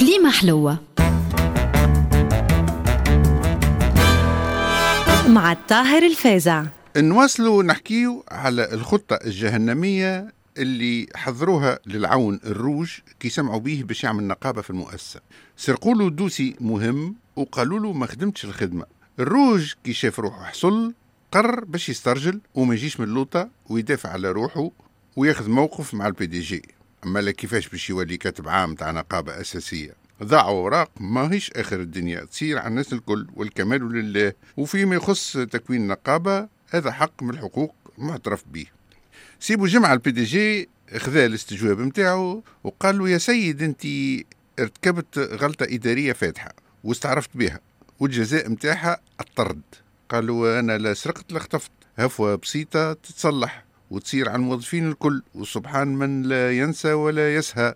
كليمة حلوة. مع الطاهر الفازع. نواصلوا نحكيو على الخطة الجهنمية اللي حضروها للعون الروج كي سمعوا بيه باش يعمل نقابة في المؤسسة. سرقوا له دوسي مهم وقالوا له ما خدمتش الخدمة الروج كي شاف روحه حصل قرر باش يسترجل وما يجيش من اللوطة ويدافع على روحه وياخذ موقف مع ال PDG. اما كيفاش باش يولي كاتب عام تاع نقابة أساسية؟ ضياع أوراق ماهيش آخر الدنيا تصير على الناس الكل والكمال لله. وفيما يخص تكوين نقابه هذا حق من الحقوق معترف به. سي بوجمعة ال PDG خذا الاستجواب نتاعو وقال له يا سيد أنت ارتكبت غلطة إدارية فادحة واستعرفت بها والجزاء نتاعها الطرد. قال له أنا لا سرقت لا خطفت هفوة بسيطة تتصلح. وتصير على الموظفين الكل وسبحان من لا ينسى ولا يسهى.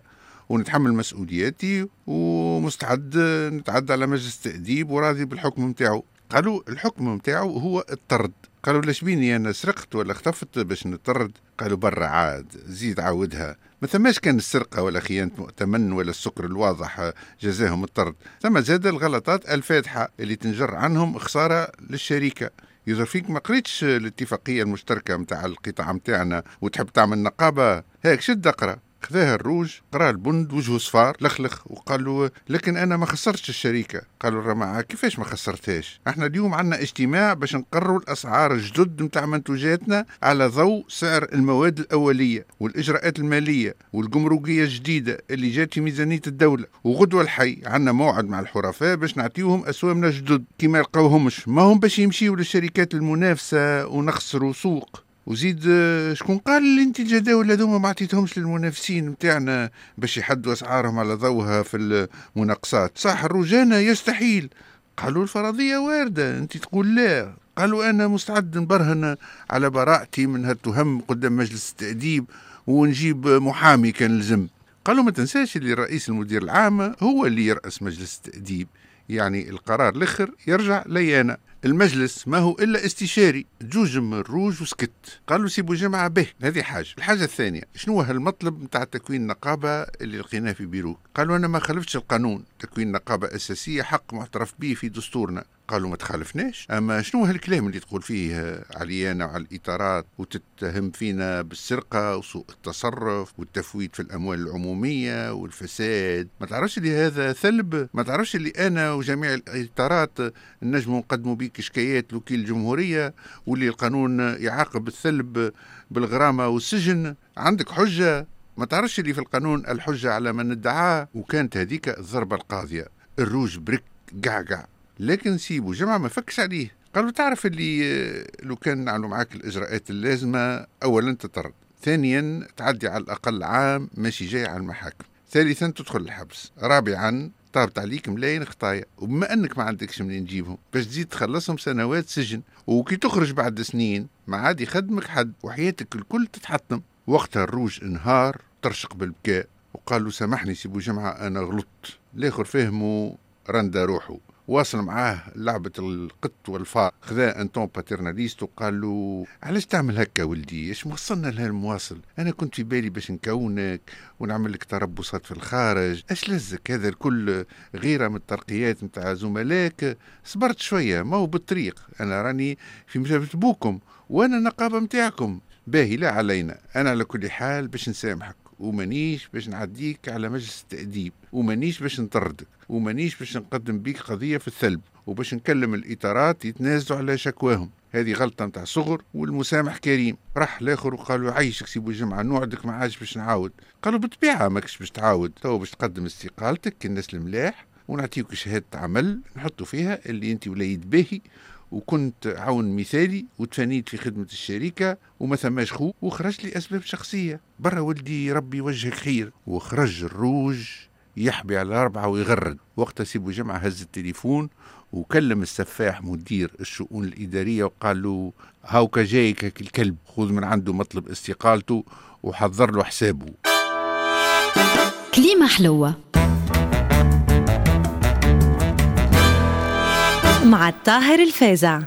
ونتحمل مسؤولياتي ومستعد نتعدى على مجلس التأديب وراضي بالحكم نتاعو قالوا الحكم نتاعو هو الطرد. قالوا لاش بيني أنا سرقت ولا اختفت باش نطرد؟ قالوا برا عاد زيد عاودها. ما ثماش كان السرقة ولا خيانة مؤتمن ولا السكر الواضح جزاهم الطرد. ثم زاد الغلطات الفاتحة اللي تنجر عنهم خسارة للشركة. يظهر فيك ما قريتش الاتفاقية المشتركة نتاع القطاع نتاعنا وتحب تعمل نقابة؟ هيك شد اقرا خذاها الروج قرا البند وجهه صفار لخلخ وقال له لكن أنا ما خسرتش الشركة. قالوا الرماعه كيفاش ما خسرتهاش؟ إحنا اليوم عندنا اجتماع باش نقرروا الأسعار الجدد نتاع منتوجاتنا على ضوء سعر المواد الأولية والإجراءات المالية والجمركية الجديدة اللي جات في ميزانية الدولة. وغدوة الحي عندنا موعد مع الحرفاء باش نعطيوهم أسوامنا جدد كيما يلقاوهمش ما هم باش يمشيوا للشركات المنافسة ونخسروا سوق. وزيد آه، شكون قال اللي انت الجداول هذوما ما عطيتهمش للمنافسين نتاعنا باش يحدوا أسعارهم على ضوها في المناقصات؟ صح الرجانة يستحيل. قالوا الفرضية واردة. أنت تقول لا. قالوا أنا مستعد نبرهن على براءتي من هالتهم قدام مجلس التأديب ونجيب محامي كان لزم قالوا ما تنساش اللي رئيس المدير العام هو اللي يرأس مجلس التأديب. يعني القرار الأخر يرجع لي أنا المجلس ما هو إلا استشاري جوجم الروج وسكت. قالوا سيبوا جماعة به. هذه حاجة. الحاجة الثانية شنو هو المطلب نتاع تكوين نقابه اللي لقيناه في بيروت؟ قالوا أنا ما خالفتش القانون. تكوين نقابة أساسية حق معترف به في دستورنا. قالوا ما تخالفناش. أما شنو هالكلام اللي تقول فيه عليانا وعلى الإطارات وتتهم فينا بالسرقة وسوء التصرف والتفويت في الأموال العمومية والفساد؟ ما تعرفش اللي هذا ثلب؟ ما تعرفش اللي أنا وجميع الإطارات نجم نقدموا بيك شكايات لوكيل الجمهوريه واللي القانون يعاقب الثلب بالغرامة والسجن؟ عندك حجة؟ ما تعرفش اللي في القانون الحجة على من ادعاه؟ وكانت هذيك الضربة القاضية الروج بريك قعقع لكن سيبو جماعة ما فكش عليه. قالوا تعرف اللي آه، لو كان نعملوا معاك الإجراءات اللازمة أولا تطرد. ثانيا تعدي على الأقل عام ماشي جاي على المحاكم. ثالثا تدخل الحبس. رابعا طابت عليك ملايين خطايا. وبما أنك ما عندكش منين تجيبهم باش تزيد تخلصهم سنوات سجن. وكي تخرج بعد سنين ما عاد يخدمك حد وحياتك الكل تتحطم. وقتها الراجل انهار طرشق بالبكاء وقال له سامحني سي بوجمعة أنا غلطت. الآخر فهموا رندا روحه واصل معاه لعبة القط والفار. خذا un ton paternaliste وقال له علاش تعمل هكا ولدي؟ إيش موصلنا لهالمواصل؟ أنا كنت في بالي باش نكونك ونعمل لك تربصات في الخارج. إيش لزك؟ هذا الكل غيرة من الترقيات نتاع زملائك. صبرت شوية ما هو بالطريق. أنا راني في مجابة بوكم وأنا النقابة متاعكم. باهي لا علينا. أنا على كل حال باش نسامحك ومانيش باش نعديك على مجلس التأديب ومانيش باش نطردك ومانيش باش نقدم بيك قضية في الثلب وباش نكلم الإطارات يتنازلوا على شكواهم. هذه غلطة نتاع صغر والمسامح كريم. راح الآخر وقالوا عايشك سيبو الجمعة نوعدك ما عادش باش نعاود. قالوا بالطبيعة ماكش باش تعاود. تو باش تقدم استقالتك الناس الملاح ونعطيك شهادة عمل نحطوا فيها اللي أنت وليد باهي. وكنت عون مثالي وتفانيت في خدمة الشركة وما ثماش خو وخرج لي أسباب شخصية. برا ولدي ربي وجهك خير. وخرج الروج يحبي على أربعة ويغرد. وقتها سي بوجمعة هز التليفون وكلم السفاح مدير الشؤون الإدارية وقال له هاوكا جايك الكلب خذ من عنده مطلب استقالته وحضر له حسابه. كليمة حلوة. مع الطاهر الفازع.